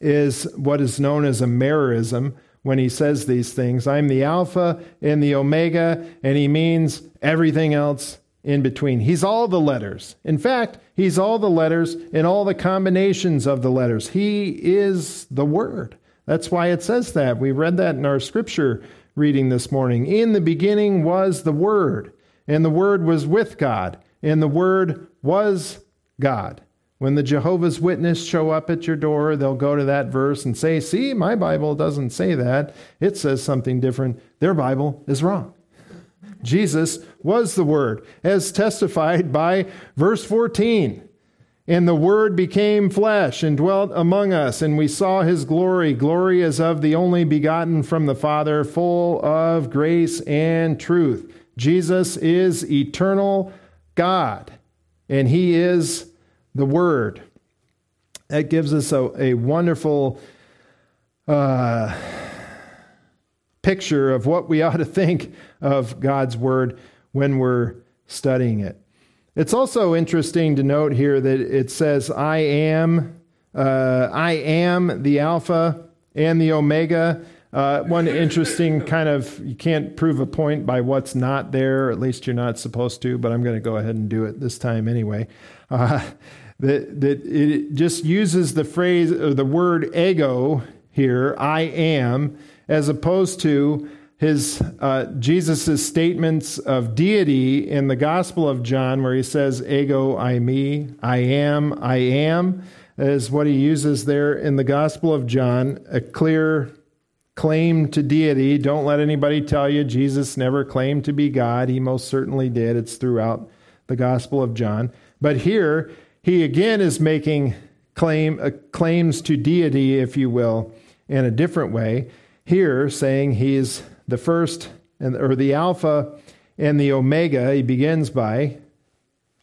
is what is known as a merism when he says these things. I'm the alpha and the omega and he means everything else in between. He's all the letters. In fact he's all the letters and all the combinations of the letters. He is the word. That's why it says that. We read that in our scripture reading this morning. In the beginning was the Word, and the Word was with God, and the Word was God. When the Jehovah's Witness show up at your door, they'll go to that verse and say, See, my Bible doesn't say that. It says something different. Their Bible is wrong. Jesus was the Word, as testified by verse 14. And the Word became flesh and dwelt among us, and we saw his glory. Glory as of the only begotten from the Father, full of grace and truth. Jesus is eternal God, and he is the Word. That gives us a, a wonderful uh, picture of what we ought to think of God's Word when we're studying it. It's also interesting to note here that it says, I am, uh, I am the Alpha and the Omega. Uh, one interesting kind of, you can't prove a point by what's not there, at least you're not supposed to, but I'm going to go ahead and do it this time anyway. Uh, that, that it just uses the phrase or the word ego here, I am, as opposed to his uh, Jesus' statements of deity in the Gospel of John, where he says, Ego, eimi, I am, I am, is what he uses there in the Gospel of John, a clear claim to deity. Don't let anybody tell you Jesus never claimed to be God. He most certainly did. It's throughout the Gospel of John. But here, he again is making claim uh, claims to deity, if you will, in a different way. Here, saying he's the first and or the alpha and the omega. He begins by,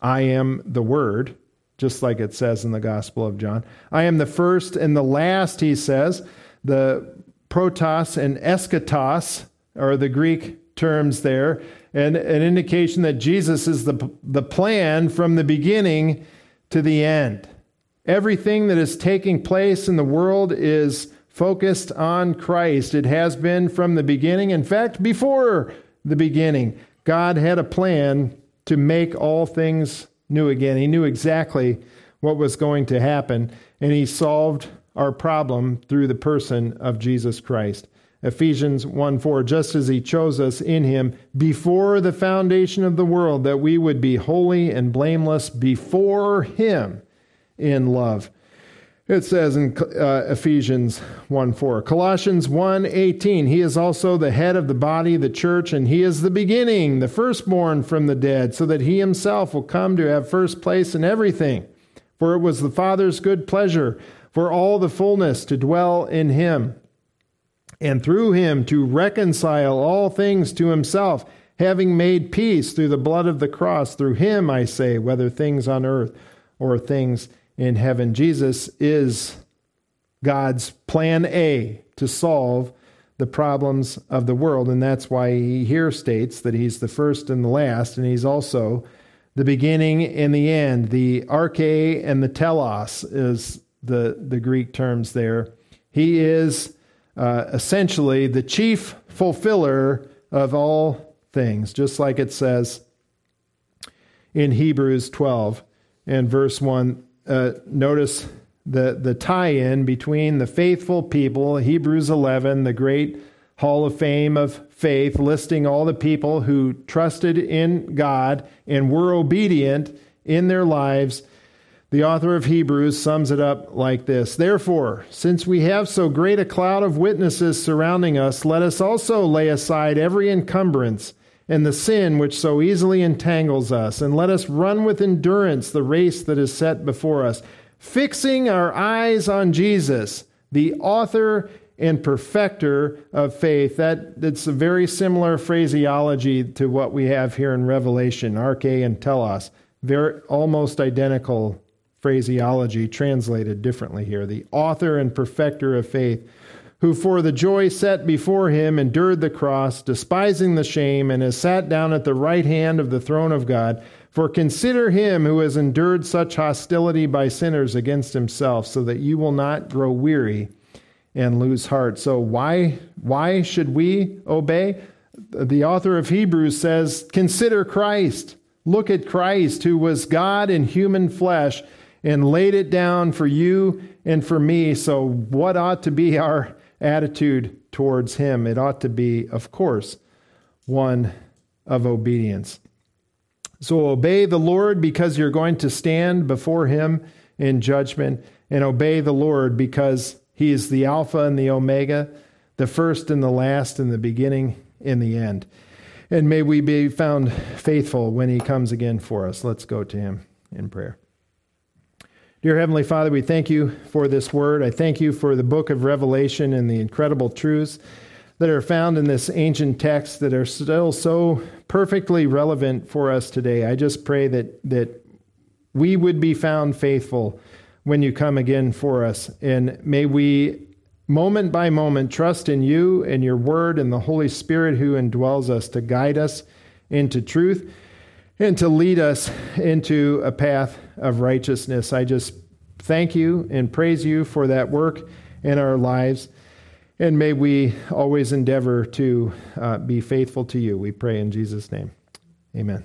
"I am the Word," just like it says in the Gospel of John. I am the first and the last. He says the protos and eschatos are the Greek terms there, and an indication that Jesus is the the plan from the beginning to the end. Everything that is taking place in the world is focused on Christ. It has been from the beginning. In fact, before the beginning, God had a plan to make all things new again. He knew exactly what was going to happen, and He solved our problem through the person of Jesus Christ. Ephesians 1 4, just as he chose us in him before the foundation of the world, that we would be holy and blameless before him in love. It says in uh, Ephesians 1 4. Colossians 1 18, he is also the head of the body, the church, and he is the beginning, the firstborn from the dead, so that he himself will come to have first place in everything. For it was the Father's good pleasure for all the fullness to dwell in him and through him to reconcile all things to himself, having made peace through the blood of the cross. Through him, I say, whether things on earth or things in heaven. Jesus is God's plan A to solve the problems of the world. And that's why he here states that he's the first and the last, and he's also the beginning and the end. The arche and the telos is the, the Greek terms there. He is uh, essentially the chief fulfiller of all things, just like it says in Hebrews 12 and verse 1. Uh, notice the, the tie in between the faithful people, Hebrews 11, the great hall of fame of faith, listing all the people who trusted in God and were obedient in their lives. The author of Hebrews sums it up like this Therefore, since we have so great a cloud of witnesses surrounding us, let us also lay aside every encumbrance and the sin which so easily entangles us, and let us run with endurance the race that is set before us, fixing our eyes on Jesus, the author and perfecter of faith. That, that's a very similar phraseology to what we have here in Revelation, arche and telos. Very, almost identical phraseology translated differently here. The author and perfecter of faith, who for the joy set before him endured the cross, despising the shame, and has sat down at the right hand of the throne of God. For consider him who has endured such hostility by sinners against himself, so that you will not grow weary and lose heart. So why why should we obey? The author of Hebrews says, "Consider Christ. Look at Christ who was God in human flesh." and laid it down for you and for me. So, what ought to be our attitude towards Him, it ought to be, of course, one of obedience. So obey the Lord because you're going to stand before Him in judgment, and obey the Lord because He is the Alpha and the Omega, the first and the last, and the beginning and the end. And may we be found faithful when He comes again for us. Let's go to Him in prayer. Dear Heavenly Father, we thank you for this word. I thank you for the book of Revelation and the incredible truths that are found in this ancient text that are still so perfectly relevant for us today. I just pray that, that we would be found faithful when you come again for us. And may we, moment by moment, trust in you and your word and the Holy Spirit who indwells us to guide us into truth and to lead us into a path of righteousness. I just thank you and praise you for that work in our lives. And may we always endeavor to uh, be faithful to you. We pray in Jesus' name. Amen.